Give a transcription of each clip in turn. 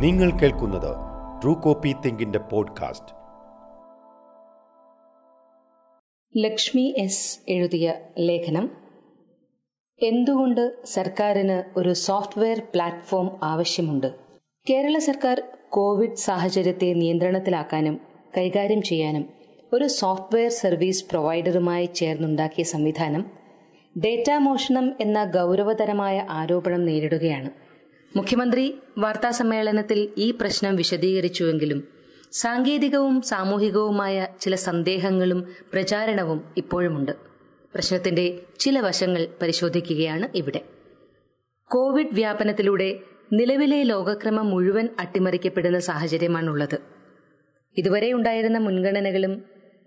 നിങ്ങൾ കേൾക്കുന്നത് true copy തിങ്കിന്റെ പോഡ്കാസ്റ്റ് ലക്ഷ്മി എസ് എഴുതിയ ലേഖനം എന്തുകൊണ്ട് സർക്കാരിന് ഒരു സോഫ്റ്റ്വെയർ പ്ലാറ്റ്ഫോം ആവശ്യമുണ്ട്? കേരള സർക്കാർ കോവിഡ് സാഹചര്യത്തെ നിയന്ത്രണത്തിലാക്കാനും കൈകാര്യം ചെയ്യാനും ഒരു സോഫ്റ്റ്വെയർ സർവീസ് പ്രൊവൈഡറുമായി ചേർന്നുണ്ടാക്കിയ സംവിധാനം ഡേറ്റാ മോഷണം എന്ന ഗൗരവതരമായ ആരോപണം നേരിടുകയാണ്. മുഖ്യമന്ത്രി വാർത്താസമ്മേളനത്തിൽ ഈ പ്രശ്നം വിശദീകരിച്ചുവെങ്കിലും സാങ്കേതികവും സാമൂഹികവുമായ ചില സന്ദേഹങ്ങളും പ്രചാരണവും ഇപ്പോഴുമുണ്ട്. പ്രശ്നത്തിന്റെ ചില വശങ്ങൾ പരിശോധിക്കുകയാണ് ഇവിടെ. കോവിഡ് വ്യാപനത്തിലൂടെ നിലവിലെ ലോകക്രമം മുഴുവൻ അട്ടിമറിക്കപ്പെടുന്ന സാഹചര്യമാണുള്ളത്. ഇതുവരെ ഉണ്ടായിരുന്ന മുൻഗണനകളും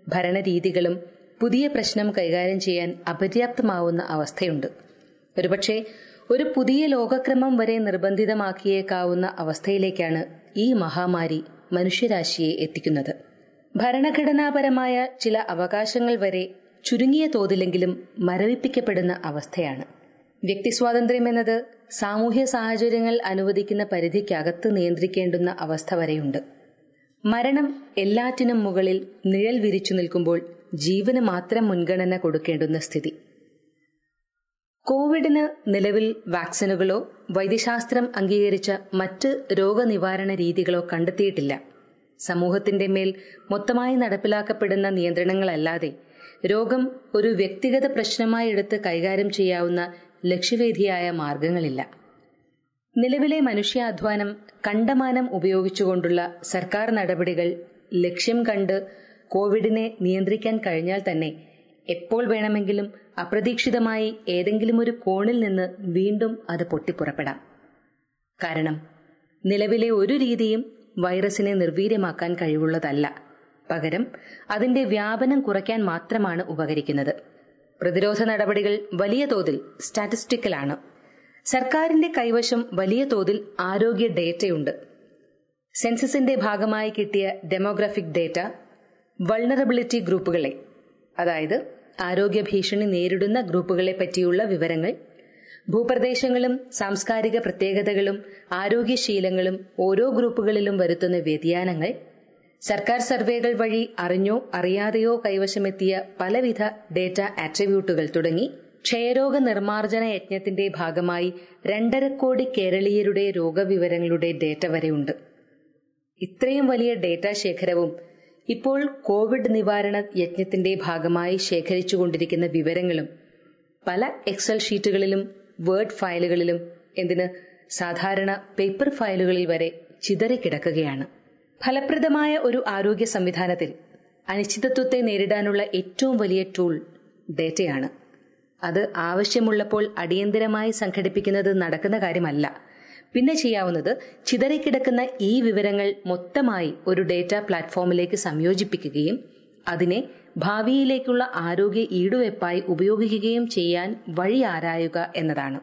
ഭരണരീതികളും പുതിയ പ്രശ്നം കൈകാര്യം ചെയ്യാൻ അപര്യാപ്തമാവുന്ന അവസ്ഥയുണ്ട്. ഒരുപക്ഷെ ഒരു പുതിയ ലോകക്രമം വരെ നിർബന്ധിതമാക്കിയേക്കാവുന്ന അവസ്ഥയിലേക്കാണ് ഈ മഹാമാരി മനുഷ്യരാശിയെ എത്തിക്കുന്നത്. ഭരണഘടനാപരമായ ചില അവകാശങ്ങൾ വരെ ചുരുങ്ങിയ തോതിലെങ്കിലും മരവിപ്പിക്കപ്പെടുന്ന അവസ്ഥയാണ്. വ്യക്തിസ്വാതന്ത്ര്യം എന്നത് സാമൂഹ്യ സാഹചര്യങ്ങൾ അനുവദിക്കുന്ന പരിധിക്കകത്ത് നിയന്ത്രിക്കേണ്ടുന്ന അവസ്ഥ വരെയുണ്ട്. മരണം എല്ലാറ്റിനും മുകളിൽ നിഴൽ വിരിച്ചു നിൽക്കുമ്പോൾ ജീവന് മാത്രം മുൻഗണന കൊടുക്കേണ്ടുന്ന സ്ഥിതി. കോവിഡിന് നിലവിൽ വാക്സിനുകളോ വൈദ്യശാസ്ത്രം അംഗീകരിച്ച മറ്റ് രോഗനിവാരണ രീതികളോ കണ്ടെത്തിയിട്ടില്ല. സമൂഹത്തിന്റെ മേൽ മൊത്തമായി നടപ്പിലാക്കപ്പെടുന്ന നിയന്ത്രണങ്ങളല്ലാതെ രോഗം ഒരു വ്യക്തിഗത പ്രശ്നമായി എടുത്ത് കൈകാര്യം ചെയ്യാവുന്ന ലക്ഷ്യവേദിയായ മാർഗങ്ങളില്ല. നിലവിലെ മനുഷ്യാധ്വാനം കണ്ടമാനം ഉപയോഗിച്ചുകൊണ്ടുള്ള സർക്കാർ നടപടികൾ ലക്ഷ്യം കണ്ട് കോവിഡിനെ നിയന്ത്രിക്കാൻ കഴിഞ്ഞാൽ തന്നെ എപ്പോൾ വേണമെങ്കിലും അപ്രതീക്ഷിതമായി ഏതെങ്കിലും ഒരു കോണിൽ നിന്ന് വീണ്ടും അത് പൊട്ടിപ്പുറപ്പെടാം. കാരണം നിലവിലെ ഒരു രീതിയും വൈറസിനെ നിർവീര്യമാക്കാൻ കഴിവുള്ളതല്ല. പകരം അതിന്റെ വ്യാപനം കുറയ്ക്കാൻ മാത്രമാണ് ഉപകരിക്കുന്നത്. പ്രതിരോധ നടപടികൾ വലിയ തോതിൽ സ്റ്റാറ്റിസ്റ്റിക്കലാണ്. സർക്കാരിന്റെ കൈവശം വലിയ തോതിൽ ആരോഗ്യ ഡേറ്റയുണ്ട്. സെൻസസിന്റെ ഭാഗമായി കിട്ടിയ ഡെമോഗ്രാഫിക് ഡേറ്റ വൾണറബിലിറ്റി ഗ്രൂപ്പുകളെ അതായത് ആരോഗ്യ ഭീഷണി നേരിടുന്ന ഗ്രൂപ്പുകളെ പറ്റിയുള്ള വിവരങ്ങൾ ഭൂപ്രദേശങ്ങളും സാംസ്കാരിക പ്രത്യേകതകളും ആരോഗ്യശീലങ്ങളും ഓരോ ഗ്രൂപ്പുകളിലും വരുത്തുന്ന വ്യതിയാനങ്ങൾ സർക്കാർ സർവേകൾ വഴി അറിഞ്ഞോ അറിയാതെയോ കൈവശമെത്തിയ പലവിധ ഡേറ്റ ആട്രിബ്യൂട്ടുകൾ തുടങ്ങി ക്ഷയരോഗ നിർമ്മാർജന യജ്ഞത്തിന്റെ ഭാഗമായി രണ്ടര കോടി കേരളീയരുടെ രോഗവിവരങ്ങളുടെ ഡേറ്റ വരെയുണ്ട്. ഇത്രയും വലിയ ഡേറ്റ ശേഖരവും ഇപ്പോൾ കോവിഡ് നിവാരണ യജ്ഞത്തിന്റെ ഭാഗമായി ശേഖരിച്ചുകൊണ്ടിരിക്കുന്ന വിവരങ്ങളും പല എക്സൽ ഷീറ്റുകളിലും വേർഡ് ഫയലുകളിലും എന്തിന് സാധാരണ പേപ്പർ ഫയലുകളിൽ വരെ ചിതറിക്കിടക്കുകയാണ്. ഫലപ്രദമായ ഒരു ആരോഗ്യ സംവിധാനത്തിൽ അനിശ്ചിതത്വത്തെ നേരിടാനുള്ള ഏറ്റവും വലിയ ടൂൾ ഡേറ്റയാണ്. അത് ആവശ്യമുള്ളപ്പോൾ അടിയന്തരമായി സംഘടിപ്പിക്കുന്നത് നടക്കുന്ന കാര്യമല്ല. പിന്നെ ചെയ്യാവുന്നത് ചിതറിക്കിടക്കുന്ന ഈ വിവരങ്ങൾ മൊത്തമായി ഒരു ഡേറ്റ പ്ലാറ്റ്ഫോമിലേക്ക് സംയോജിപ്പിക്കുകയും അതിനെ ഭാവിയിലേക്കുള്ള ആരോഗ്യ ഈടുവെപ്പായി ഉപയോഗിക്കുകയും ചെയ്യാൻ വഴി ആരായുക എന്നതാണ്.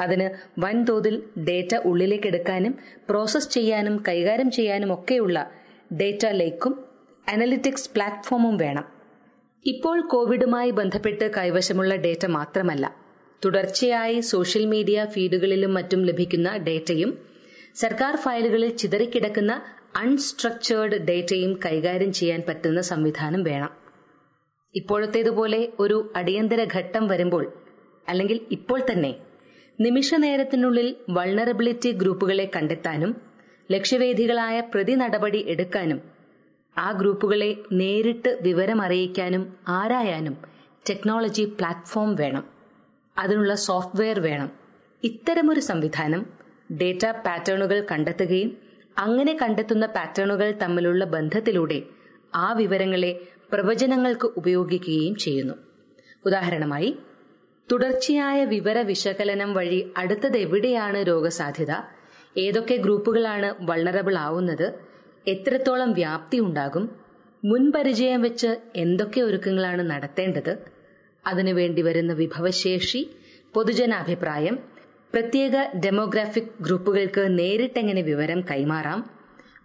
അതിന് വൻതോതിൽ ഡേറ്റ ഉള്ളിലേക്കെടുക്കാനും പ്രോസസ് ചെയ്യാനും കൈകാര്യം ചെയ്യാനും ഒക്കെയുള്ള ഡേറ്റ ലേക്കും അനലിറ്റിക്സ് പ്ലാറ്റ്ഫോമും വേണം. ഇപ്പോൾ കോവിഡുമായി ബന്ധപ്പെട്ട് കൈവശമുള്ള ഡേറ്റ മാത്രമല്ല. തുടർച്ചയായി സോഷ്യൽ മീഡിയ ഫീഡുകളിലും മറ്റും ലഭിക്കുന്ന ഡേറ്റയും സർക്കാർ ഫയലുകളിൽ ചിതറിക്കിടക്കുന്ന അൺസ്ട്രക്ചേർഡ് ഡേറ്റയും കൈകാര്യം ചെയ്യാൻ പറ്റുന്ന സംവിധാനം വേണം. ഇപ്പോഴത്തേതുപോലെ ഒരു അടിയന്തര ഘട്ടം വരുമ്പോൾ അല്ലെങ്കിൽ ഇപ്പോൾ തന്നെ നിമിഷ നേരത്തിനുള്ളിൽ വൾണറബിലിറ്റി ഗ്രൂപ്പുകളെ കണ്ടെത്താനും ലക്ഷ്യവേദികളായ പ്രതി നടപടി എടുക്കാനും ആ ഗ്രൂപ്പുകളെ നേരിട്ട് വിവരമറിയിക്കാനും ആരായാനും ടെക്നോളജി പ്ലാറ്റ്ഫോം വേണം. അതിനുള്ള സോഫ്റ്റ്വെയർ വേണം. ഇത്തരമൊരു സംവിധാനം ഡേറ്റ പാറ്റേണുകൾ കണ്ടെത്തുകയും അങ്ങനെ കണ്ടെത്തുന്ന പാറ്റേണുകൾ തമ്മിലുള്ള ബന്ധത്തിലൂടെ ആ വിവരങ്ങളെ പ്രവചനങ്ങൾക്ക് ഉപയോഗിക്കുകയും ചെയ്യുന്നു. ഉദാഹരണമായി തുടർച്ചയായ വിവര വിശകലനം വഴി അടുത്തത് എവിടെയാണ് രോഗസാധ്യത ഏതൊക്കെ ഗ്രൂപ്പുകളാണ് വൾണറബിൾ ആവുന്നത് എത്രത്തോളം വ്യാപ്തി ഉണ്ടാകും മുൻപരിചയം വെച്ച് എന്തൊക്കെ ഒരുക്കങ്ങളാണ് നടത്തേണ്ടത് അതിനുവേണ്ടി വരുന്ന വിഭവശേഷി പൊതുജനാഭിപ്രായം പ്രത്യേക ഡെമോഗ്രാഫിക് ഗ്രൂപ്പുകൾക്ക് നേരിട്ടെങ്ങനെ വിവരം കൈമാറാം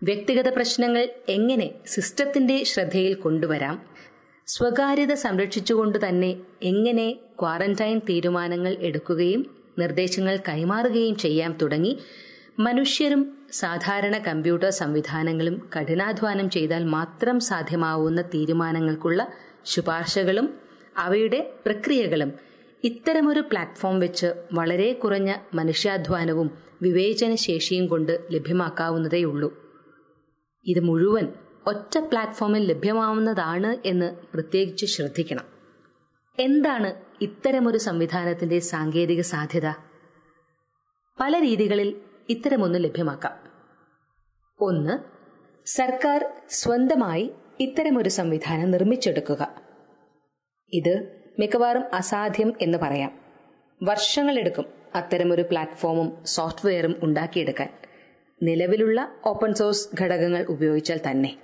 വ്യക്തിഗത പ്രശ്നങ്ങൾ എങ്ങനെ സിസ്റ്റത്തിന്റെ ശ്രദ്ധയിൽ കൊണ്ടുവരാം സ്വകാര്യത സംരക്ഷിച്ചുകൊണ്ട് തന്നെ എങ്ങനെ ക്വാറന്റൈൻ തീരുമാനങ്ങൾ എടുക്കുകയും നിർദ്ദേശങ്ങൾ കൈമാറുകയും ചെയ്യാം തുടങ്ങി മനുഷ്യരും സാധാരണ കമ്പ്യൂട്ടർ സംവിധാനങ്ങളും കഠിനാധ്വാനം ചെയ്താൽ മാത്രം സാധ്യമാവുന്ന തീരുമാനങ്ങൾക്കുള്ള ശുപാർശകളും അവയുടെ പ്രക്രിയകളും ഇത്തരമൊരു പ്ലാറ്റ്ഫോം വെച്ച് വളരെ കുറഞ്ഞ മനുഷ്യാധ്വാനവും വിവേചന ശേഷിയും കൊണ്ട് ലഭ്യമാക്കാവുന്നതേയുള്ളൂ. ഇത് മുഴുവൻ ഒറ്റ പ്ലാറ്റ്ഫോമിൽ ലഭ്യമാവുന്നതാണ് എന്ന് പ്രത്യേകിച്ച് ശ്രദ്ധിക്കണം. എന്താണ് ഇത്തരമൊരു സംവിധാനത്തിന്റെ സാങ്കേതിക സാധ്യത? പല രീതികളിൽ ഇത്തരമൊന്ന് ലഭ്യമാക്കാം. ഒന്ന് സർക്കാർ സ്വന്തമായി ഇത്തരമൊരു സംവിധാനം നിർമ്മിച്ചെടുക്കുക. ഇത് മിക്കവാറും അസാധ്യം എന്ന് പറയാം. വർഷങ്ങളെടുക്കും അത്തരമൊരു പ്ലാറ്റ്ഫോമും സോഫ്റ്റ്വെയറും ഉണ്ടാക്കിയെടുക്കാൻ. നിലവിലുള്ള ഓപ്പൺ സോഴ്സ് ഘടകങ്ങൾ ഉപയോഗിച്ചാൽ തന്നെ.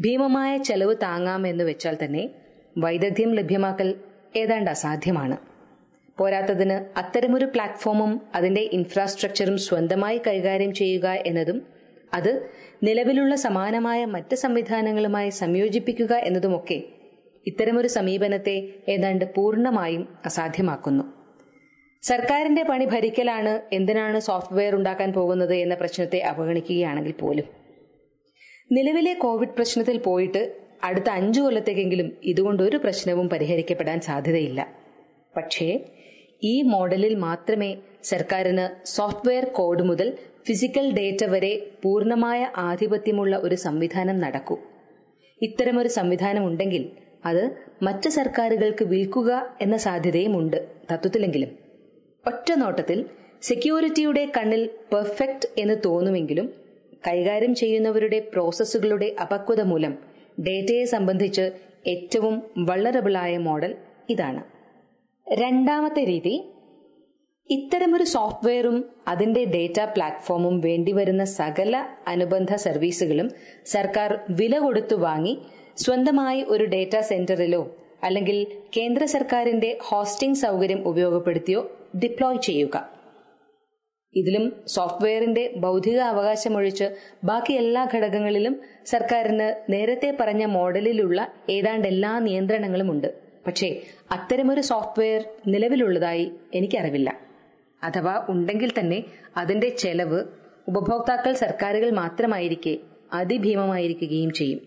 ഭീമമായ ചെലവ് താങ്ങാമെന്ന് വെച്ചാൽ തന്നെ വൈദഗ്ധ്യം ലഭ്യമാക്കൽ ഏതാണ്ട് അസാധ്യമാണ്. പോരാത്തതിന് അത്തരമൊരു പ്ലാറ്റ്ഫോമും അതിന്റെ ഇൻഫ്രാസ്ട്രക്ചറും സ്വന്തമായി കൈകാര്യം ചെയ്യുക എന്നതും അത് നിലവിലുള്ള സമാനമായ മറ്റ് സംവിധാനങ്ങളുമായി സംയോജിപ്പിക്കുക എന്നതുമൊക്കെ ഇത്തരമൊരു സമീപനത്തെ ഏതാണ്ട് പൂർണമായും അസാധ്യമാക്കുന്നു. സർക്കാരിന്റെ പണി ഭരിക്കലാണ് എന്തിനാണ് സോഫ്റ്റ്വെയർ ഉണ്ടാക്കാൻ പോകുന്നത് എന്ന പ്രശ്നത്തെ അവഗണിക്കുകയാണെങ്കിൽ പോലും. നിലവിലെ കോവിഡ് പ്രശ്നത്തിൽ പോയിട്ട് അടുത്ത അഞ്ചു കൊല്ലത്തേക്കെങ്കിലും ഇതുകൊണ്ട് ഒരു പ്രശ്നവും പരിഹരിക്കപ്പെടാൻ സാധ്യതയില്ല. പക്ഷേ ഈ മോഡലിൽ മാത്രമേ സർക്കാരിന് സോഫ്റ്റ്വെയർ കോഡ് മുതൽ ഫിസിക്കൽ ഡേറ്റ വരെ പൂർണമായ ആധിപത്യമുള്ള ഒരു സംവിധാനം നടക്കൂ. ഇത്തരമൊരു സംവിധാനം ഉണ്ടെങ്കിൽ അത് മറ്റ് സർക്കാരുകൾക്ക് വിൽക്കുക എന്ന സാധ്യതയുമുണ്ട് തത്വത്തിലെങ്കിലും. ഒറ്റ നോട്ടത്തിൽ സെക്യൂരിറ്റിയുടെ കണ്ണിൽ പെർഫെക്റ്റ് എന്ന് തോന്നുമെങ്കിലും കൈകാര്യം ചെയ്യുന്നവരുടെ പ്രോസസ്സുകളുടെ അപക്വത മൂലം ഡേറ്റയെ സംബന്ധിച്ച് ഏറ്റവും വള്ളറബിളായ മോഡൽ ഇതാണ്. രണ്ടാമത്തെ രീതി ഇത്തരമൊരു സോഫ്റ്റ്വെയറും അതിന്റെ ഡേറ്റ പ്ലാറ്റ്ഫോമും വേണ്ടിവരുന്ന സകല അനുബന്ധ സർവീസുകളും സർക്കാർ വില കൊടുത്തു വാങ്ങി സ്വന്തമായി ഒരു ഡേറ്റാ സെന്ററിലോ അല്ലെങ്കിൽ കേന്ദ്ര സർക്കാരിന്റെ ഹോസ്റ്റിംഗ് സൗകര്യം ഉപയോഗപ്പെടുത്തിയോ ഡിപ്ലോയ് ചെയ്യുക. ഇതിലും സോഫ്റ്റ്വെയറിന്റെ ബൗദ്ധിക അവകാശമൊഴിച്ച് ബാക്കി എല്ലാ ഘടകങ്ങളിലും സർക്കാരിന് നേരത്തെ പറഞ്ഞ മോഡലിലുള്ള ഏതാണ്ട് എല്ലാ നിയന്ത്രണങ്ങളും ഉണ്ട് പക്ഷേ അത്തരമൊരു സോഫ്റ്റ്വെയർ നിലവിലുള്ളതായി എനിക്കറിവില്ല. അഥവാ ഉണ്ടെങ്കിൽ തന്നെ അതിന്റെ ചെലവ് ഉപഭോക്താക്കൾ സർക്കാരുകൾ മാത്രമായിരിക്കെ അതിഭീമമായിരിക്കുകയും ചെയ്യും.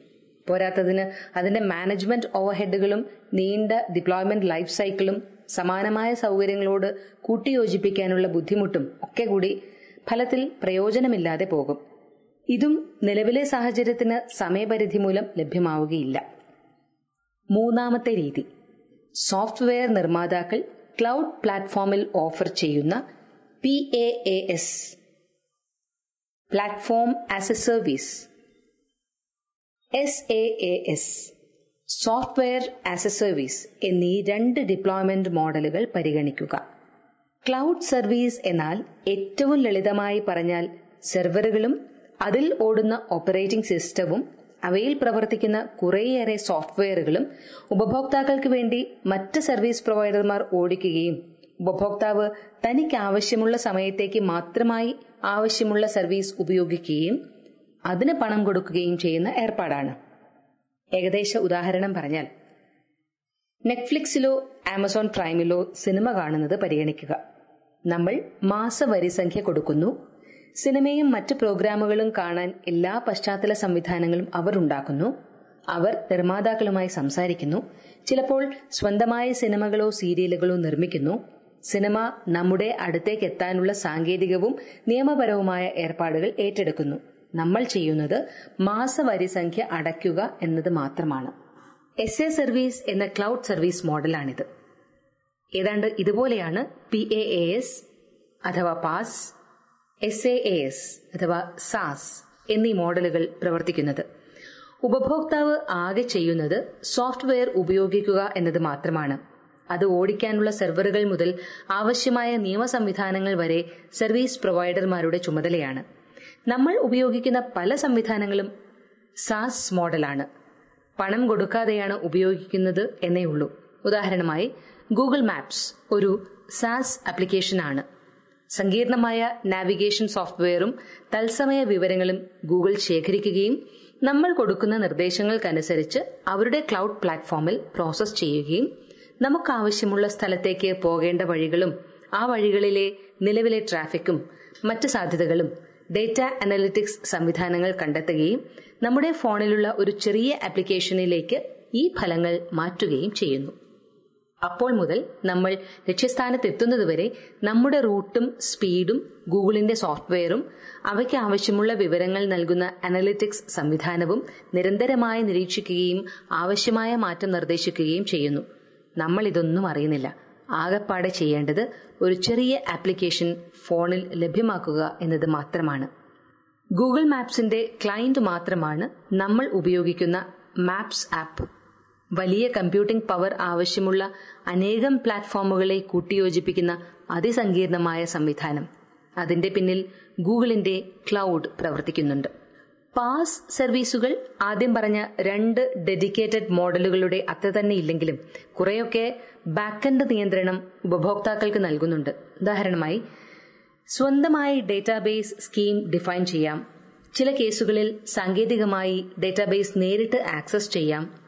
പോരാത്തതിന് അതിന്റെ മാനേജ്മെന്റ് ഓവർഹെഡുകളും നീണ്ട ഡിപ്ലോയ്മെന്റ് ലൈഫ് സൈക്കിളും സമാനമായ സൗകര്യങ്ങളോട് കൂട്ടിയോജിപ്പിക്കാനുള്ള ബുദ്ധിമുട്ടും ഒക്കെ കൂടി ഫലത്തിൽ പ്രയോജനമില്ലാതെ പോകും. ഇതും നിലവിലെ സാഹചര്യത്തിന് സമയപരിധി മൂലം ലഭ്യമാവുകയില്ല. മൂന്നാമത്തെ രീതി. സോഫ്റ്റ്വെയർ നിർമ്മാതാക്കൾ ക്ലൗഡ് പ്ലാറ്റ്ഫോമിൽ ഓഫർ ചെയ്യുന്ന P A S platform as a service S A A S software as a service എന്നീ രണ്ട് ഡിപ്ലോയ്മെന്റ് മോഡലുകൾ പരിഗണിക്കുക. ക്ലൗഡ് സർവീസ് എന്നാൽ ഏറ്റവും ലളിതമായി പറഞ്ഞാൽ സെർവറുകളും അതിൽ ഓടുന്ന ഓപ്പറേറ്റിംഗ് സിസ്റ്റവും അവയിൽ പ്രവർത്തിക്കുന്ന കുറേയേറെ സോഫ്റ്റ്വെയറുകളും ഉപഭോക്താക്കൾക്ക് വേണ്ടി മറ്റ് സർവീസ് പ്രൊവൈഡർമാർ ഓടിക്കുകയും ഉപഭോക്താവ് തനിക്ക് ആവശ്യമുള്ള സമയത്തേക്ക് മാത്രമായി ആവശ്യമുള്ള സർവീസ് ഉപയോഗിക്കുകയും അതിന് പണം കൊടുക്കുകയും ചെയ്യുന്ന ഏർപ്പാടാണ്. ഏകദേശ ഉദാഹരണം പറഞ്ഞാൽ നെറ്റ്ഫ്ലിക്സിലോ ആമസോൺ പ്രൈമിലോ സിനിമ കാണുന്നത് പരിഗണിക്കുക. നമ്മൾ മാസവരി സംഖ്യ കൊടുക്കുന്നു. സിനിമയും മറ്റ് പ്രോഗ്രാമുകളും കാണാൻ എല്ലാ പശ്ചാത്തല സംവിധാനങ്ങളും അവർ ഉണ്ടാക്കുന്നു. അവർ നിർമ്മാതാക്കളുമായി സംസാരിക്കുന്നു. ചിലപ്പോൾ സ്വന്തമായ സിനിമകളോ സീരിയലുകളോ നിർമ്മിക്കുന്നു. സിനിമ നമ്മുടെ അടുത്തേക്ക് എത്താനുള്ള സാങ്കേതികവും നിയമപരവുമായ ഏർപ്പാടുകൾ ഏറ്റെടുക്കുന്നു. നമ്മൾ ചെയ്യുന്നത് മാസവരി സംഖ്യ അടയ്ക്കുക എന്നത് മാത്രമാണ്. എസ് എ സർവീസ് എന്ന ക്ലൗഡ് സർവീസ് മോഡലാണിത് ഏതാണ്ട് ഇതുപോലെയാണ് പി എ എസ് അഥവാ PaaS S A A S SaaS എന്നീ മോഡലുകൾ പ്രവർത്തിക്കുന്നത്. ഉപഭോക്താവ് ആകെ ചെയ്യുന്നത് സോഫ്റ്റ്വെയർ ഉപയോഗിക്കുക എന്നത് മാത്രമാണ്. അത് ഓടിക്കാനുള്ള സെർവറുകൾ മുതൽ ആവശ്യമായ നിയമ സംവിധാനങ്ങൾ വരെ സർവീസ് പ്രൊവൈഡർമാരുടെ ചുമതലയാണ്. നമ്മൾ ഉപയോഗിക്കുന്ന പല സംവിധാനങ്ങളും സാസ് മോഡലാണ്. പണം കൊടുക്കാതെയാണ് ഉപയോഗിക്കുന്നത് എന്നേ ഉള്ളൂ. ഉദാഹരണമായി ഗൂഗിൾ മാപ്സ് ഒരു സാസ് ആപ്ലിക്കേഷനാണ് സങ്കീർണമായ നാവിഗേഷൻ സോഫ്റ്റ്വെയറും തത്സമയ വിവരങ്ങളും ഗൂഗിൾ ശേഖരിക്കുകയും നമ്മൾ കൊടുക്കുന്ന നിർദ്ദേശങ്ങൾക്കനുസരിച്ച് അവരുടെ ക്ലൗഡ് പ്ലാറ്റ്ഫോമിൽ പ്രോസസ് ചെയ്യുകയും നമുക്കാവശ്യമുള്ള സ്ഥലത്തേക്ക് പോകേണ്ട വഴികളും ആ വഴികളിലെ നിലവിലെ ട്രാഫിക്കും മറ്റ് സാധ്യതകളും ഡേറ്റ അനലിറ്റിക്സ് സംവിധാനങ്ങൾ കണ്ടെത്തുകയും നമ്മുടെ ഫോണിലുള്ള ഒരു ചെറിയ ആപ്ലിക്കേഷനിലേക്ക് ഈ ഫലങ്ങൾ മാറ്റുകയും ചെയ്യുന്നു. അപ്പോൾ മുതൽ നമ്മൾ ലക്ഷ്യസ്ഥാനത്തെത്തുന്നതുവരെ നമ്മുടെ റൂട്ടും സ്പീഡും ഗൂഗിളിന്റെ സോഫ്റ്റ്വെയറും അവയ്ക്ക് ആവശ്യമുള്ള വിവരങ്ങൾ നൽകുന്ന അനലിറ്റിക്സ് സംവിധാനവും നിരന്തരമായി നിരീക്ഷിക്കുകയും ആവശ്യമായ മാറ്റം നിർദ്ദേശിക്കുകയും ചെയ്യുന്നു. നമ്മൾ ഇതൊന്നും അറിയുന്നില്ല. ആകപ്പാടെ ചെയ്യേണ്ടത് ഒരു ചെറിയ ആപ്ലിക്കേഷൻ ഫോണിൽ ലഭ്യമാക്കുക എന്നത് മാത്രമാണ്. ഗൂഗിൾ മാപ്സിന്റെ ക്ലയന്റ് മാത്രമാണ് നമ്മൾ ഉപയോഗിക്കുന്ന മാപ്സ് ആപ്പ്. വലിയ കമ്പ്യൂട്ടിംഗ് പവർ ആവശ്യമുള്ള അനേകം പ്ലാറ്റ്ഫോമുകളെ കൂട്ടിയോജിപ്പിക്കുന്ന അതിസങ്കീർണമായ സംവിധാനം. അതിന്റെ പിന്നിൽ ഗൂഗിളിന്റെ ക്ലൗഡ് പ്രവർത്തിക്കുന്നുണ്ട്. പാസ് സർവീസുകൾ ആദ്യം പറഞ്ഞ രണ്ട് ഡെഡിക്കേറ്റഡ് മോഡലുകളുടെ അത്ര തന്നെ ഇല്ലെങ്കിലും കുറെയൊക്കെ ബാക്കൻഡ് നിയന്ത്രണം ഉപഭോക്താക്കൾക്ക് നൽകുന്നുണ്ട്. ഉദാഹരണമായി സ്വന്തമായി ഡേറ്റാബേസ് സ്കീം ഡിഫൈൻ ചെയ്യാം. ചില കേസുകളിൽ സാങ്കേതികമായി ഡേറ്റാബേസ് നേരിട്ട് ആക്സസ് ചെയ്യാം.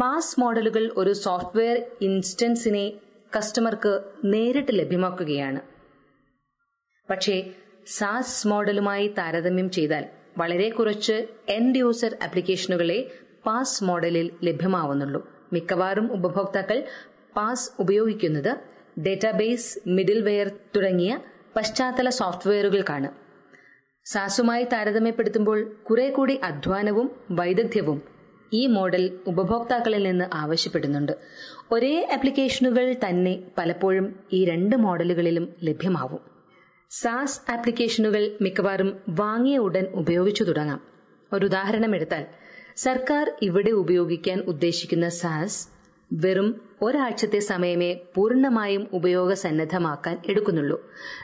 പാസ് മോഡലുകൾ ഒരു സോഫ്റ്റ്വെയർ ഇൻസ്റ്റൻസിനെ കസ്റ്റമർക്ക് നേരിട്ട് ലഭ്യമാക്കുകയാണ്. പക്ഷേ സാസ് മോഡലുമായി താരതമ്യം ചെയ്താൽ വളരെ കുറച്ച് എൻഡ് യൂസർ ആപ്ലിക്കേഷനുകളെ പാസ് മോഡലിൽ ലഭ്യമാവുന്നുള്ളൂ. മിക്കവാറും ഉപഭോക്താക്കൾ പാസ് ഉപയോഗിക്കുന്നത് ഡേറ്റാബേസ് മിഡിൽവെയർ തുടങ്ങിയ പശ്ചാത്തല സോഫ്റ്റ്വെയറുകൾക്കാണ് സാസുമായി താരതമ്യപ്പെടുത്തുമ്പോൾ കുറെ കൂടി അധ്വാനവും വൈദഗ്ധ്യവും ഈ മോഡൽ ഉപഭോക്താക്കളിൽ നിന്ന് ആവശ്യപ്പെടുന്നുണ്ട്. ഒരേ ആപ്ലിക്കേഷനുകൾ തന്നെ പലപ്പോഴും ഈ രണ്ട് മോഡലുകളിലും ലഭ്യമാവും. സാസ് ആപ്ലിക്കേഷനുകൾ മിക്കവാറും വാങ്ങിയ ഉടൻ ഉപയോഗിച്ചു തുടങ്ങാം. ഒരു ഉദാഹരണം എടുത്താൽ സർക്കാർ ഇവിടെ ഉപയോഗിക്കാൻ ഉദ്ദേശിക്കുന്ന സാസ് വെറും ഒരാഴ്ചത്തെ സമയമേ പൂർണമായും ഉപയോഗസന്നദ്ധമാക്കാൻ എടുക്കുന്നുള്ളൂ.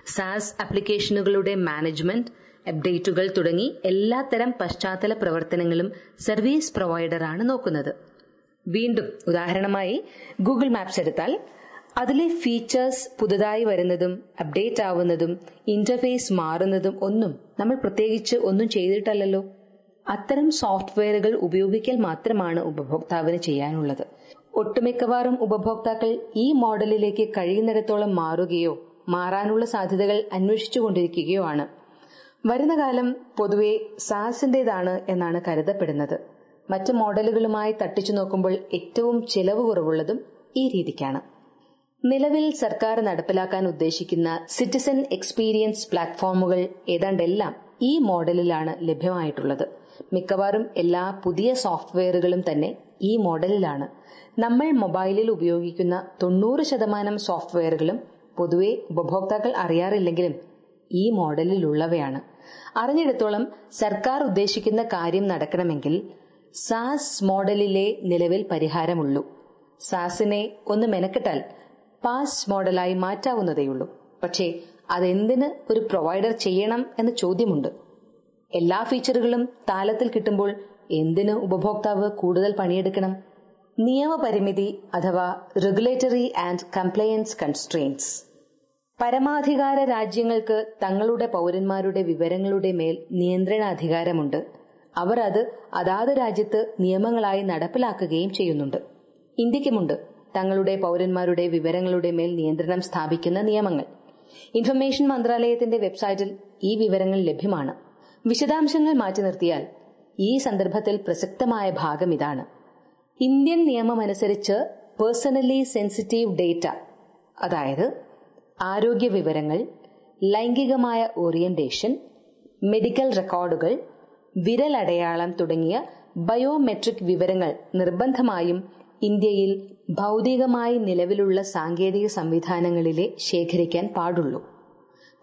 സാസ് ആപ്ലിക്കേഷനുകളുടെ മാനേജ്മെന്റ് അപ്ഡേറ്റുകൾ തുടങ്ങി എല്ലാത്തരം പശ്ചാത്തല പ്രവർത്തനങ്ങളും സർവീസ് പ്രൊവൈഡറാണ് നോക്കുന്നത്. വീണ്ടും ഉദാഹരണമായി ഗൂഗിൾ മാപ്സ് എടുത്താൽ അതിലെ ഫീച്ചേഴ്സ് പുതുതായി വരുന്നതും അപ്ഡേറ്റ് ആവുന്നതും ഇന്റർഫേസ് മാറുന്നതും ഒന്നും നമ്മൾ പ്രത്യേകിച്ച് ഒന്നും ചെയ്തിട്ടല്ലല്ലോ. അത്തരം സോഫ്റ്റ്വെയറുകൾ ഉപയോഗിക്കൽ മാത്രമാണ് ഉപഭോക്താവിന് ചെയ്യാനുള്ളത്. ഒട്ടുമിക്കവാറും ഉപഭോക്താക്കൾ ഈ മോഡലിലേക്ക് കഴിയുന്നിടത്തോളം മാറുകയോ മാറാനുള്ള സാധ്യതകൾ അന്വേഷിച്ചുകൊണ്ടിരിക്കുകയോ ആണ്. വരുന്ന കാലം പൊതുവെ സാസിന്റേതാണ് എന്നാണ് കരുതപ്പെടുന്നത്. മറ്റ് മോഡലുകളുമായി തട്ടിച്ചു നോക്കുമ്പോൾ ഏറ്റവും ചെലവ് കുറവുള്ളതും ഈ രീതിക്കാണ്. നിലവിൽ സർക്കാർ നടപ്പിലാക്കാൻ ഉദ്ദേശിക്കുന്ന സിറ്റിസൺ എക്സ്പീരിയൻസ് പ്ലാറ്റ്ഫോമുകൾ ഏതാണ്ടെല്ലാം ഈ മോഡലിലാണ് ലഭ്യമായിട്ടുള്ളത്. മിക്കവാറും എല്ലാ പുതിയ സോഫ്റ്റ്വെയറുകളും തന്നെ ഈ മോഡലിലാണ്. നമ്മൾ മൊബൈലിൽ ഉപയോഗിക്കുന്ന തൊണ്ണൂറ് ശതമാനം സോഫ്റ്റ്വെയറുകളും പൊതുവെ ഉപഭോക്താക്കൾ അറിയാറില്ലെങ്കിലും ഈ മോഡലിലുള്ളവയാണ്. അറിഞ്ഞിടത്തോളം സർക്കാർ ഉദ്ദേശിക്കുന്ന കാര്യം നടക്കണമെങ്കിൽ സാസ് മോഡലിലെ നിലവിൽ പരിഹാരമുള്ളൂ. സാസിനെ ഒന്ന് മെനക്കെട്ടാൽ പാസ് മോഡലായി മാറ്റാവുന്നതേയുള്ളൂ. പക്ഷേ അതെന്തിന് ഒരു പ്രൊവൈഡർ ചെയ്യണം എന്ന ചോദ്യമുണ്ട്. എല്ലാ ഫീച്ചറുകളും താലത്തിൽ കിട്ടുമ്പോൾ എന്തിന് ഉപഭോക്താവ് കൂടുതൽ പണിയെടുക്കണം? നിയമപരിമിതി അഥവാ റെഗുലേറ്ററി ആൻഡ് കംപ്ലയൻസ് കൺസ്ട്രെയിൻസ് പരമാധികാര രാജ്യങ്ങൾക്ക് തങ്ങളുടെ പൗരന്മാരുടെ വിവരങ്ങളുടെ മേൽ നിയന്ത്രണാധികാരമുണ്ട്. അവർ അത് അതാത് രാജ്യത്ത് നിയമങ്ങളായി നടപ്പിലാക്കുകയും ചെയ്യുന്നുണ്ട്. ഇന്ത്യക്കുമുണ്ട്. തങ്ങളുടെ പൌരന്മാരുടെ വിവരങ്ങളുടെ മേൽ നിയന്ത്രണം സ്ഥാപിക്കുന്ന നിയമങ്ങൾ. ഇൻഫർമേഷൻ മന്ത്രാലയത്തിന്റെ വെബ്സൈറ്റിൽ ഈ വിവരങ്ങൾ ലഭ്യമാണ്. വിശദാംശങ്ങൾ മാറ്റി നിർത്തിയാൽ ഈ സന്ദർഭത്തിൽ പ്രസക്തമായ ഭാഗം ഇതാണ്. ഇന്ത്യൻ നിയമമനുസരിച്ച് പേഴ്സണലി സെൻസിറ്റീവ് ഡേറ്റ അതായത് ആരോഗ്യ വിവരങ്ങൾ ലൈംഗികമായ ഓറിയന്റേഷൻ മെഡിക്കൽ റെക്കോർഡുകൾ വിരലടയാളം തുടങ്ങിയ ബയോമെട്രിക് വിവരങ്ങൾ നിർബന്ധമായും ഇന്ത്യയിൽ ഭൗതികമായി നിലവിലുള്ള സാങ്കേതിക സംവിധാനങ്ങളിലെ ശേഖരിക്കാൻ പാടുള്ളൂ.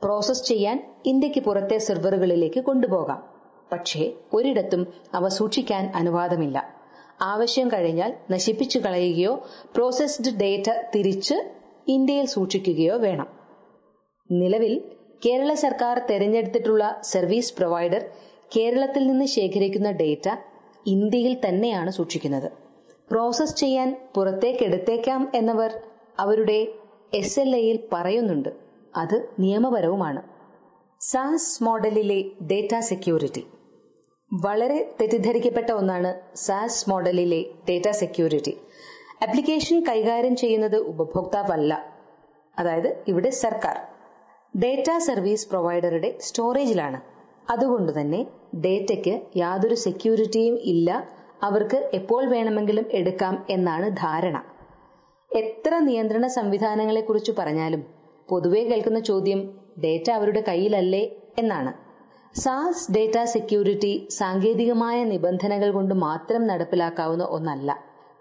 പ്രോസസ് ചെയ്യാൻ ഇന്ത്യയ്ക്ക് പുറത്തെ സെർവറുകളിലേക്ക് കൊണ്ടുപോകാം. പക്ഷേ ഒരിടത്തും അവ സൂക്ഷിക്കാൻ അനുവാദമില്ല. ആവശ്യം കഴിഞ്ഞാൽ നശിപ്പിച്ചു കളയുകയോ പ്രോസസ്ഡ് ഡേറ്റ തിരിച്ച് ഇന്ത്യയിൽ സൂക്ഷിക്കുകയോ വേണം. നിലവിൽ കേരള സർക്കാർ തെരഞ്ഞെടുത്തിട്ടുള്ള സർവീസ് പ്രൊവൈഡർ കേരളത്തിൽ നിന്ന് ശേഖരിക്കുന്ന ഡേറ്റ ഇന്ത്യയിൽ തന്നെയാണ് സൂക്ഷിക്കുന്നത്. പ്രോസസ് ചെയ്യാൻ പുറത്തേക്കെടുത്തേക്കാം എന്നവർ അവരുടെ എസ് എൽ എയിൽ പറയുന്നുണ്ട്. അത് നിയമപരവുമാണ്. സാസ് മോഡലിലെ ഡേറ്റ സെക്യൂരിറ്റി. വളരെ തെറ്റിദ്ധരിക്കപ്പെട്ട ഒന്നാണ് സാസ് മോഡലിലെ ഡേറ്റ സെക്യൂരിറ്റി. ആപ്ലിക്കേഷൻ കൈകാര്യം ചെയ്യുന്നത് ഉപഭോക്താവല്ല. അതായത് ഇവിടെ സർക്കാർ. ഡേറ്റ സർവീസ് പ്രൊവൈഡറുടെ സ്റ്റോറേജിലാണ്. അതുകൊണ്ട് തന്നെ ഡേറ്റയ്ക്ക് യാതൊരു സെക്യൂരിറ്റിയും ഇല്ല അവർക്ക് എപ്പോൾ വേണമെങ്കിലും എടുക്കാം എന്നാണ് ധാരണ. എത്ര നിയന്ത്രണ സംവിധാനങ്ങളെ കുറിച്ച് പറഞ്ഞാലും പൊതുവെ കേൾക്കുന്ന ചോദ്യം ഡേറ്റ അവരുടെ കയ്യിലല്ലേ എന്നാണ്. സാസ് ഡേറ്റ സെക്യൂരിറ്റി സാങ്കേതികമായ നിബന്ധനകൾ കൊണ്ട് മാത്രം നടപ്പിലാക്കാവുന്ന ഒന്നല്ല.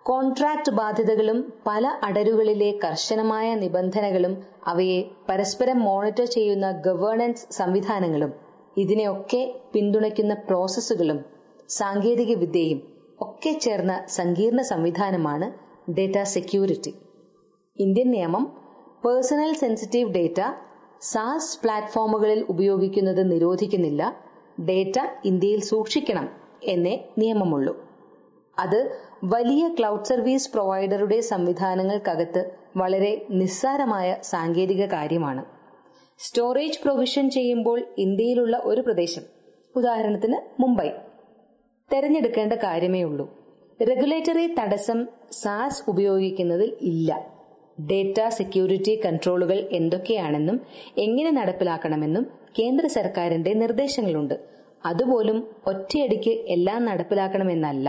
കോൺട്രാക്ട് ബാധ്യതകളും പല അടരുകളിലെ കർശനമായ നിബന്ധനകളും അവയെ പരസ്പരം മോണിറ്റർ ചെയ്യുന്ന ഗവേണൻസ് സംവിധാനങ്ങളും ഇതിനെയൊക്കെ പിന്തുണയ്ക്കുന്ന പ്രോസസ്സുകളും സാങ്കേതിക വിദ്യയും ഒക്കെ ചേർന്ന സങ്കീർണ സംവിധാനമാണ് ഡേറ്റ സെക്യൂരിറ്റി. ഇന്ത്യൻ നിയമം പേഴ്സണൽ സെൻസിറ്റീവ് ഡേറ്റ സാസ് പ്ലാറ്റ്ഫോമുകളിൽ ഉപയോഗിക്കുന്നത് നിരോധിക്കുന്നില്ല ഡേറ്റ ഇന്ത്യയിൽ സൂക്ഷിക്കണം എന്നേ നിയമമുള്ളൂ. അത് വലിയ ക്ലൗഡ് സർവീസ് പ്രൊവൈഡറുടെ സംവിധാനങ്ങൾക്കകത്ത് വളരെ നിസ്സാരമായ സാങ്കേതിക കാര്യമാണ്. സ്റ്റോറേജ് പ്രൊവിഷൻ ചെയ്യുമ്പോൾ ഇന്ത്യയിലുള്ള ഒരു പ്രദേശം ഉദാഹരണത്തിന് മുംബൈ. തെരഞ്ഞെടുക്കേണ്ട കാര്യമേ ഉള്ളൂ. റെഗുലേറ്ററി തടസ്സം സാസ് ഉപയോഗിക്കുന്നതിൽ ഇല്ല. ഡേറ്റ സെക്യൂരിറ്റി കൺട്രോളുകൾ എന്തൊക്കെയാണെന്നും എങ്ങനെ നടപ്പിലാക്കണമെന്നും കേന്ദ്ര സർക്കാരിന്റെ നിർദ്ദേശങ്ങളുണ്ട്. അതുപോലും ഒറ്റയടിക്ക് എല്ലാം നടപ്പിലാക്കണമെന്നല്ല.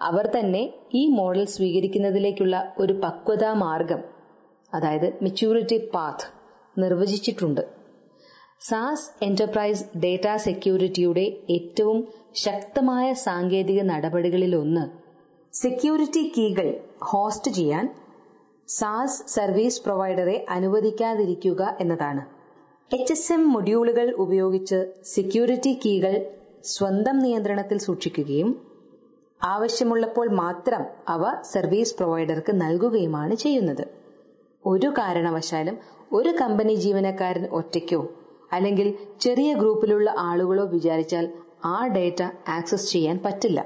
അവർ തന്നെ ഈ മോഡൽ സ്വീകരിക്കുന്നതിലേക്കുള്ള ഒരു പക്വതാ മാർഗം അതായത് മെച്യൂരിറ്റി പാത്ത് നിർവചിച്ചിട്ടുണ്ട്. സാസ് എന്റർപ്രൈസ് ഡേറ്റ സെക്യൂരിറ്റിയുടെ ഏറ്റവും ശക്തമായ സാങ്കേതിക നടപടികളിലൊന്ന് സെക്യൂരിറ്റി കീകൾ ഹോസ്റ്റ് ചെയ്യാൻ സാസ് സർവീസ് പ്രൊവൈഡറെ അനുവദിക്കാതിരിക്കുക എന്നതാണ്. എച്ച് എസ് എം മൊഡ്യൂളുകൾ ഉപയോഗിച്ച് സെക്യൂരിറ്റി കീകൾ സ്വന്തം നിയന്ത്രണത്തിൽ സൂക്ഷിക്കുകയും ആവശ്യമുള്ളപ്പോൾ മാത്രം അവ സർവീസ് പ്രൊവൈഡർക്ക് നൽകുകയുമാണ് ചെയ്യുന്നത്. ഒരു കാരണവശാലും ഒരു കമ്പനി ജീവനക്കാരൻ ഒറ്റയ്ക്കോ അല്ലെങ്കിൽ ചെറിയ ഗ്രൂപ്പിലുള്ള ആളുകളോ വിചാരിച്ചാൽ ആ ഡേറ്റ ആക്സസ് ചെയ്യാൻ പറ്റില്ല.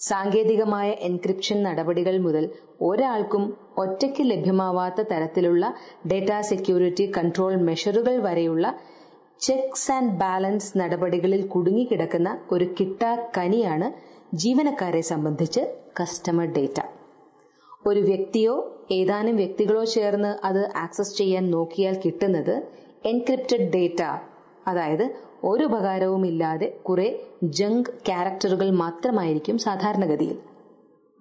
സാങ്കേതികമായ എൻക്രിപ്ഷൻ നടപടികൾ മുതൽ ഒരാൾക്കും ഒറ്റയ്ക്ക് ലഭ്യമാവാത്ത തരത്തിലുള്ള ഡേറ്റ സെക്യൂരിറ്റി കൺട്രോൾ മെഷറുകൾ വരെയുള്ള ചെക്സ് ആൻഡ് ബാലൻസ് നടപടികളിൽ കുടുങ്ങിക്കിടക്കുന്ന ഒരു കിട്ടാ കനിയാണ് ജീവനക്കാരെ സംബന്ധിച്ച് കസ്റ്റമർ ഡേറ്റ. ഒരു വ്യക്തിയോ ഏതാനും വ്യക്തികളോ ചേർന്ന് അത് ആക്സസ് ചെയ്യാൻ നോക്കിയാൽ കിട്ടുന്നത് എൻക്രിപ്റ്റഡ് ഡേറ്റ അതായത് ഒരു ഉപകാരവുമില്ലാതെ കുറെ ജങ്ക് ക്യാരക്ടറുകൾ മാത്രമായിരിക്കും സാധാരണഗതിയിൽ.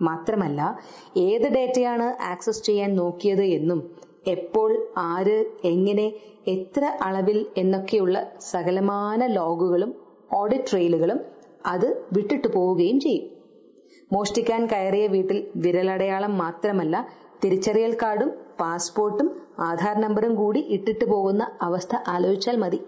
മാത്രമല്ല ഏത് ഡേറ്റയാണ് ആക്സസ് ചെയ്യാൻ നോക്കിയത് എന്നും എപ്പോൾ ആര് എങ്ങനെ എത്ര അളവിൽ എന്നൊക്കെയുള്ള സകലമാന ലോഗുകളും ഓഡിറ്റ് ട്രെയിലുകളും അത് വിട്ടിട്ടു പോവുകയും ചെയ്യും. മോഷ്ടിക്കാൻ കയറിയ വീട്ടിൽ വിരലടയാളം മാത്രമല്ല തിരിച്ചറിയൽ കാർഡും പാസ്പോർട്ടും ആധാർ നമ്പറും കൂടി ഇട്ടിട്ട് പോകുന്ന അവസ്ഥ ആലോചിച്ചാൽ മതി.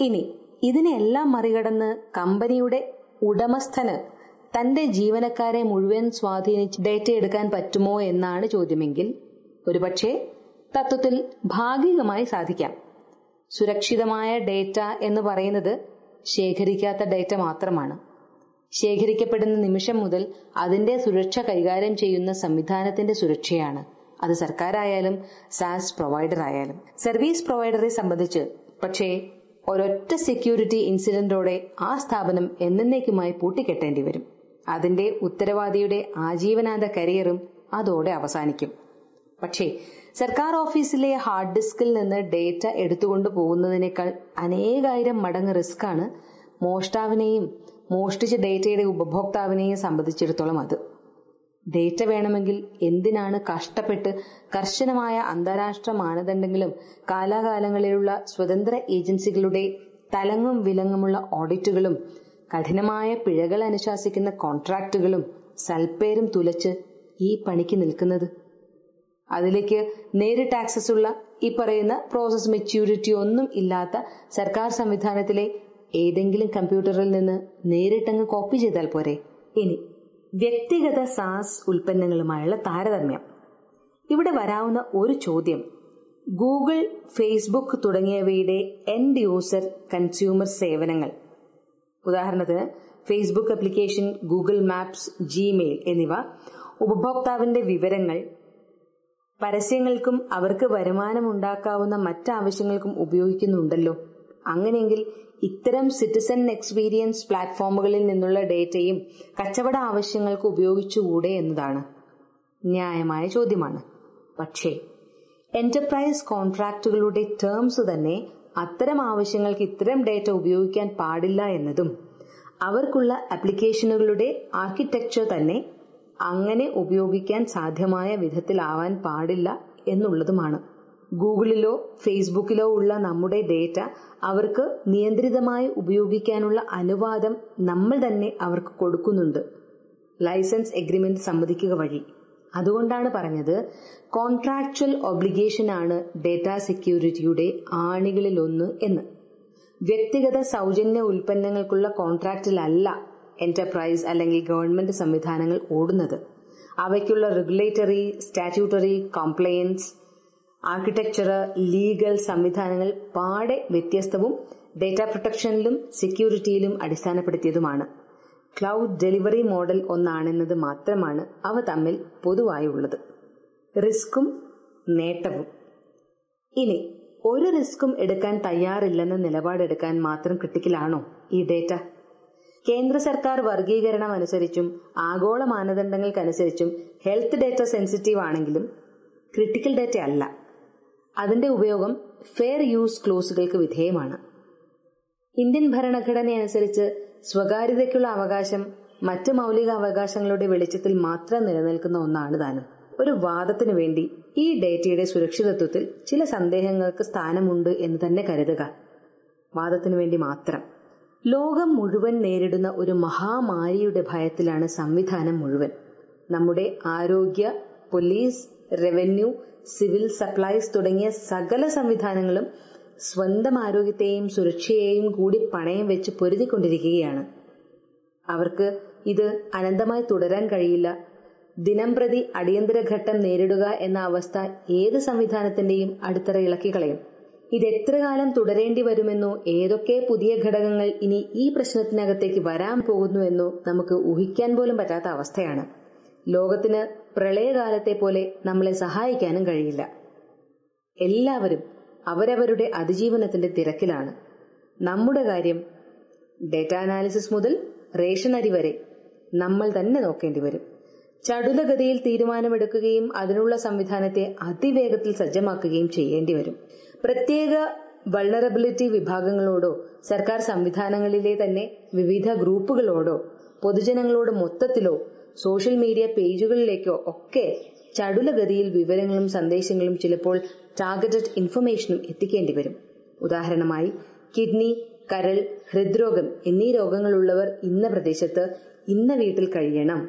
ഇനി ഇതിനെല്ലാം മറികടന്ന് കമ്പനിയുടെ ഉടമസ്ഥന് തന്റെ ജീവനക്കാരെ മുഴുവൻ സ്വാധീനിച്ച് ഡേറ്റ എടുക്കാൻ പറ്റുമോ എന്നാണ് ചോദ്യമെങ്കിൽ ഒരുപക്ഷെ തത്വത്തിൽ ഭാഗികമായി സാധിക്കാം. സുരക്ഷിതമായ ഡേറ്റ എന്ന് പറയുന്നത് ശേഖരിക്കാത്ത ഡേറ്റ മാത്രമാണ്. ശേഖരിക്കപ്പെടുന്ന നിമിഷം മുതൽ അതിന്റെ സുരക്ഷ കൈകാര്യം ചെയ്യുന്ന സംവിധാനത്തിന്റെ സുരക്ഷയാണ്. അത് സർക്കാരായാലും സാസ് പ്രൊവൈഡർ ആയാലും. സർവീസ് പ്രൊവൈഡറെ സംബന്ധിച്ച് പക്ഷേ ഒരൊറ്റ സെക്യൂരിറ്റി ഇൻസിഡന്റോടെ ആ സ്ഥാപനം എന്നേക്കുമായി പൂട്ടിക്കെട്ടേണ്ടി വരും. അതിന്റെ ഉത്തരവാദിയുടെ ആജീവനാന്ത കരിയറും അതോടെ അവസാനിക്കും. പക്ഷേ സർക്കാർ ഓഫീസിലെ ഹാർഡ് ഡിസ്കിൽ നിന്ന് ഡേറ്റ എടുത്തുകൊണ്ട് പോകുന്നതിനേക്കാൾ അനേകായിരം മടങ്ങ് റിസ്ക് ആണ് മോഷ്ടാവിനെയും മോഷ്ടിച്ച ഡേറ്റയുടെ ഉപഭോക്താവിനെയും സംബന്ധിച്ചിടത്തോളം അത്. ഡേറ്റ വേണമെങ്കിൽ എന്തിനാണ് കഷ്ടപ്പെട്ട് കർശനമായ അന്താരാഷ്ട്ര മാനദണ്ഡങ്ങളും കാലാകാലങ്ങളിലുള്ള സ്വതന്ത്ര ഏജൻസികളുടെ തലങ്ങും വിലങ്ങുമുള്ള ഓഡിറ്റുകളും കഠിനമായ പിഴകൾ അനുശാസിക്കുന്ന കോൺട്രാക്റ്റുകളും സൽപ്പേരും തുലച്ച് ഈ പണിക്ക് നിൽക്കുന്നത്? അതിലേക്ക് നേരിട്ട് ആക്സസ് ഉള്ള ഈ പറയുന്ന പ്രോസസ് മെച്യൂരിറ്റി ഒന്നും ഇല്ലാത്ത സർക്കാർ സംവിധാനത്തിലെ ഏതെങ്കിലും കമ്പ്യൂട്ടറിൽ നിന്ന് നേരിട്ടങ്ങ് കോപ്പി ചെയ്താൽ പോരെ? ഇനി വ്യക്തിഗത സാസ് ഉൽപ്പന്നങ്ങളുമായുള്ള താരതമ്യം. ഇവിടെ വരാവുന്ന ഒരു ചോദ്യം. ഗൂഗിൾ ഫേസ്ബുക്ക് തുടങ്ങിയവയുടെ എൻഡ് യൂസർ കൺസ്യൂമർ സേവനങ്ങൾ. ഉദാഹരണത്തിന് Facebook application Google Maps Gmail എന്നിവ ഉപഭോക്താവിന്റെ വിവരങ്ങൾ പരസ്യങ്ങൾക്കും അവർക്ക് വരുമാനമുണ്ടാക്കാവുന്ന മറ്റാവശ്യങ്ങൾക്കും ഉപയോഗിക്കുന്നുണ്ടല്ലോ. അങ്ങനെയെങ്കിൽ ഇത്തരം സിറ്റിസൺ എക്സ്പീരിയൻസ് പ്ലാറ്റ്ഫോമുകളിൽ നിന്നുള്ള ഡേറ്റയും കച്ചവട ആവശ്യങ്ങൾക്ക് ഉപയോഗിച്ചുകൂടെ എന്നതാണ് ന്യായമായ ചോദ്യമാണ്. പക്ഷേ എന്റർപ്രൈസ് കോൺട്രാക്റ്റുകളുടെ ടേംസ് തന്നെ അത്തരം ആവശ്യങ്ങൾക്ക് ഇത്തരം ഡേറ്റ ഉപയോഗിക്കാൻ പാടില്ല എന്നതും അവർക്കുള്ള ആപ്ലിക്കേഷനുകളുടെ ആർക്കിടെക്ചർ തന്നെ അങ്ങനെ ഉപയോഗിക്കാൻ സാധ്യമായ വിധത്തിലാവാൻ പാടില്ല എന്നുള്ളതുമാണ്. ഗൂഗിളിലോ ഫേസ്ബുക്കിലോ ഉള്ള നമ്മുടെ ഡേറ്റ അവർക്ക് നിയന്ത്രിതമായി ഉപയോഗിക്കാനുള്ള അനുവാദം നമ്മൾ തന്നെ അവർക്ക് കൊടുക്കുന്നുണ്ട്. ലൈസൻസ് എഗ്രിമെന്റ് സമ്മതിക്കുക വഴി. അതുകൊണ്ടാണ് പറഞ്ഞത് കോൺട്രാക്ച്വൽ ഒബ്ലിഗേഷൻ ആണ് ഡേറ്റ സെക്യൂരിറ്റിയുടെ ആണികളിലൊന്ന് എന്ന്. വ്യക്തിഗത സൗജന്യ ഉൽപ്പന്നങ്ങൾക്കുള്ള കോൺട്രാക്റ്റിലല്ല എന്റർപ്രൈസ് അല്ലെങ്കിൽ ഗവൺമെന്റ് സംവിധാനങ്ങൾ ഓടുന്നത്. അവയ്ക്കുള്ള regulatory statutory compliance architecture legal സംവിധാനങ്ങൾ പാടെ വ്യത്യസ്തവും ഡേറ്റ പ്രൊട്ടക്ഷനിലും സെക്യൂരിറ്റിയിലും അടിസ്ഥാനപ്പെടുത്തിയതുമാണ്. ക്ലൗഡ് ഡെലിവറി മോഡൽ ഒന്നാണെന്നത് മാത്രമാണ് അവ തമ്മിൽ പൊതുവായുള്ളത്. റിസ്ക്കും നേട്ടവും. ഇനി ഒരു റിസ്ക്കും എടുക്കാൻ തയ്യാറില്ലെന്ന നിലപാടെടുക്കാൻ മാത്രം ക്രിട്ടിക്കലാണോ ഈ ഡേറ്റ? കേന്ദ്ര സർക്കാർ വർഗീകരണം അനുസരിച്ചും ആഗോള മാനദണ്ഡങ്ങൾക്കനുസരിച്ചും ഹെൽത്ത് ഡേറ്റ സെൻസിറ്റീവ് ആണെങ്കിലും ക്രിട്ടിക്കൽ ഡേറ്റ അല്ല. അതിന്റെ ഉപയോഗം ഫെയർ യൂസ് ക്ലോസുകൾക്ക് വിധേയമാണ്. ഇന്ത്യൻ ഭരണഘടന അനുസരിച്ച് സ്വകാര്യതയ്ക്കുള്ള അവകാശം മറ്റ് മൗലിക അവകാശങ്ങളുടെ വെളിച്ചത്തിൽ മാത്രം നിലനിൽക്കുന്ന ഒന്നാണ് താനും. ഒരു വാദത്തിനു വേണ്ടി ഈ ഡേറ്റയുടെ സുരക്ഷിതത്വത്തിൽ ചില സന്ദേഹങ്ങൾക്ക് സ്ഥാനമുണ്ട് എന്ന് തന്നെ കരുതുക. വാദത്തിനു വേണ്ടി മാത്രം. ലോകം മുഴുവൻ നേരിടുന്ന ഒരു മഹാമാരിയുടെ ഭയത്തിലാണ് സംവിധാനം മുഴുവൻ. നമ്മുടെ ആരോഗ്യ പോലീസ് റവന്യൂ സിവിൽ സപ്ലൈസ് തുടങ്ങിയ സകല സംവിധാനങ്ങളും സ്വന്തം ആരോഗ്യത്തെയും സുരക്ഷയെയും കൂടി പണയം വെച്ച് പൊരുതിക്കൊണ്ടിരിക്കുകയാണ്. അവർക്ക് ഇത് അനന്തമായി തുടരാൻ കഴിയില്ല. ദിനം പ്രതി അടിയന്തര ഘട്ടം നേരിടുക എന്ന അവസ്ഥ ഏത് സംവിധാനത്തിന്റെയും അടിത്തറ ഇളക്കിക്കളയും ഇത് എത്ര കാലം തുടരേണ്ടി വരുമെന്നോ ഏതൊക്കെ പുതിയ ഘടകങ്ങൾ ഇനി ഈ പ്രശ്നത്തിനകത്തേക്ക് വരാൻ പോകുന്നുവെന്നോ നമുക്ക് ഊഹിക്കാൻ പോലും പറ്റാത്ത അവസ്ഥയാണ്. ലോകത്തിന് പ്രളയകാലത്തെ പോലെ നമ്മളെ സഹായിക്കാനും കഴിയില്ല. എല്ലാവരും അവരവരുടെ അതിജീവനത്തിന്റെ തിരക്കിലാണ്. നമ്മുടെ കാര്യം ഡേറ്റ അനാലിസിസ് മുതൽ റേഷൻ അരി വരെ നമ്മൾ തന്നെ നോക്കേണ്ടി വരും. ചടുലഗതിയിൽ തീരുമാനമെടുക്കുകയും അതിനുള്ള സംവിധാനത്തെ അതിവേഗത്തിൽ സജ്ജമാക്കുകയും ചെയ്യേണ്ടി വരും. പ്രത്യേക വൾണറബിലിറ്റി വിഭാഗങ്ങളോടോ സർക്കാർ സംവിധാനങ്ങളിലെ തന്നെ വിവിധ ഗ്രൂപ്പുകളോടോ പൊതുജനങ്ങളോട് മൊത്തത്തിലോ സോഷ്യൽ മീഡിയ പേജുകളിലേക്കോ ഒക്കെ ചടുലഗതിയിൽ വിവരങ്ങളും സന്ദേശങ്ങളും ചിലപ്പോൾ ടാർഗറ്റഡ് ഇൻഫർമേഷനും എത്തിക്കേണ്ടി വരും. ഉദാഹരണമായി കിഡ്നി കരൾ ഹൃദ്രോഗം എന്നീ രോഗങ്ങളുള്ളവർ ഇന്ന പ്രദേശത്ത് ഇന്ന വീട്ടിൽ കഴിയണം.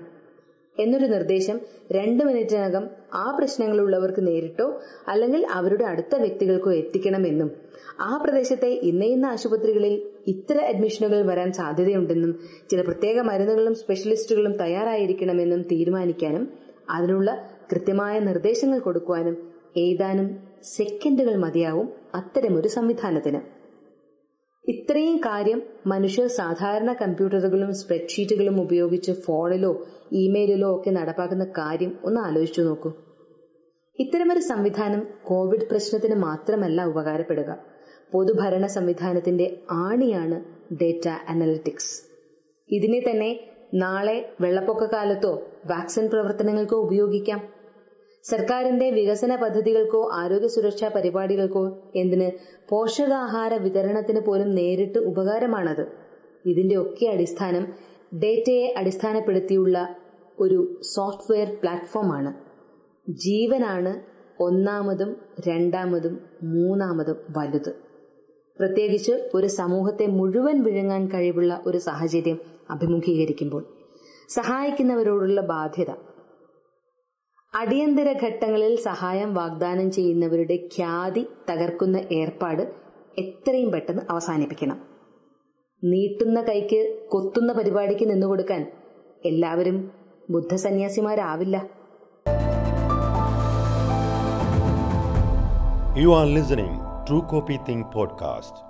എന്നൊരു നിർദ്ദേശം രണ്ട് മിനിറ്റിനകം ആ പ്രശ്നങ്ങളുള്ളവർക്ക് നേരിട്ടോ അല്ലെങ്കിൽ അവരുടെ അടുത്ത വ്യക്തികൾക്കോ എത്തിക്കണമെന്നും ആ പ്രദേശത്തെ ഇന്ന ഇന്ന ആശുപത്രികളിൽ ഇത്ര അഡ്മിഷനുകൾ വരാൻ സാധ്യതയുണ്ടെന്നും ചില പ്രത്യേക മരുന്നുകളും സ്പെഷ്യലിസ്റ്റുകളും തയ്യാറായിരിക്കണമെന്നും തീരുമാനിക്കാനും അതിനുള്ള കൃത്യമായ നിർദ്ദേശങ്ങൾ കൊടുക്കുവാനും ഏതാനും സെക്കൻഡുകൾ മതിയാവും അത്തരമൊരു സംവിധാനത്തിന്. ഇത്രയും കാര്യം മനുഷ്യർ സാധാരണ കമ്പ്യൂട്ടറുകളും സ്പ്രെഡ്ഷീറ്റുകളും ഉപയോഗിച്ച് ഫോണിലോ ഇമെയിലിലോ ഒക്കെ നടപ്പാക്കുന്ന കാര്യം ഒന്ന് ആലോചിച്ചു നോക്കൂ. ഇത്തരമൊരു സംവിധാനം കോവിഡ് പ്രശ്നത്തിന് മാത്രമല്ല ഉപകാരപ്പെടുക. പൊതുഭരണ സംവിധാനത്തിന്റെ ആണിയാണ് ഡേറ്റ അനലിറ്റിക്സ്. ഇതിനെ തന്നെ നാളെ വെള്ളപ്പൊക്ക കാലത്തോ വാക്സിൻ പ്രവർത്തനങ്ങൾക്കോ ഉപയോഗിക്കാം. സർക്കാരിന്റെ വികസന പദ്ധതികൾക്കോ ആരോഗ്യ സുരക്ഷാ പരിപാടികൾക്കോ എന്തിന് പോഷകാഹാര വിതരണത്തിന് പോലും നേരിട്ട് ഉപകാരമാണത്. ഇതിന്റെ ഒക്കെ അടിസ്ഥാനം ഡേറ്റയെ അടിസ്ഥാനപ്പെടുത്തിയുള്ള ഒരു സോഫ്റ്റ്വെയർ പ്ലാറ്റ്ഫോമാണ്. ജീവനാണ് ഒന്നാമതും രണ്ടാമതും മൂന്നാമതും വലുത്. പ്രത്യേകിച്ച് ഒരു സമൂഹത്തെ മുഴുവൻ വിഴുങ്ങാൻ കഴിവുള്ള ഒരു സാഹചര്യം അഭിമുഖീകരിക്കുമ്പോൾ സഹായിക്കുന്നവരോടുള്ള ബാധ്യത. അടിയന്തര ഘട്ടങ്ങളിൽ സഹായം വാഗ്ദാനം ചെയ്യുന്നവരുടെ ഖ്യാതി തകർക്കുന്ന ഏർപ്പാട് എത്രയും പെട്ടെന്ന് അവസാനിപ്പിക്കണം. നീട്ടുന്ന കൈക്ക് കൊത്തുന്ന പരിപാടിക്ക് നിന്നുകൊടുക്കാൻ എല്ലാവരും ബുദ്ധസന്യാസിമാരാവില്ല. You are listening True Copy Think podcast.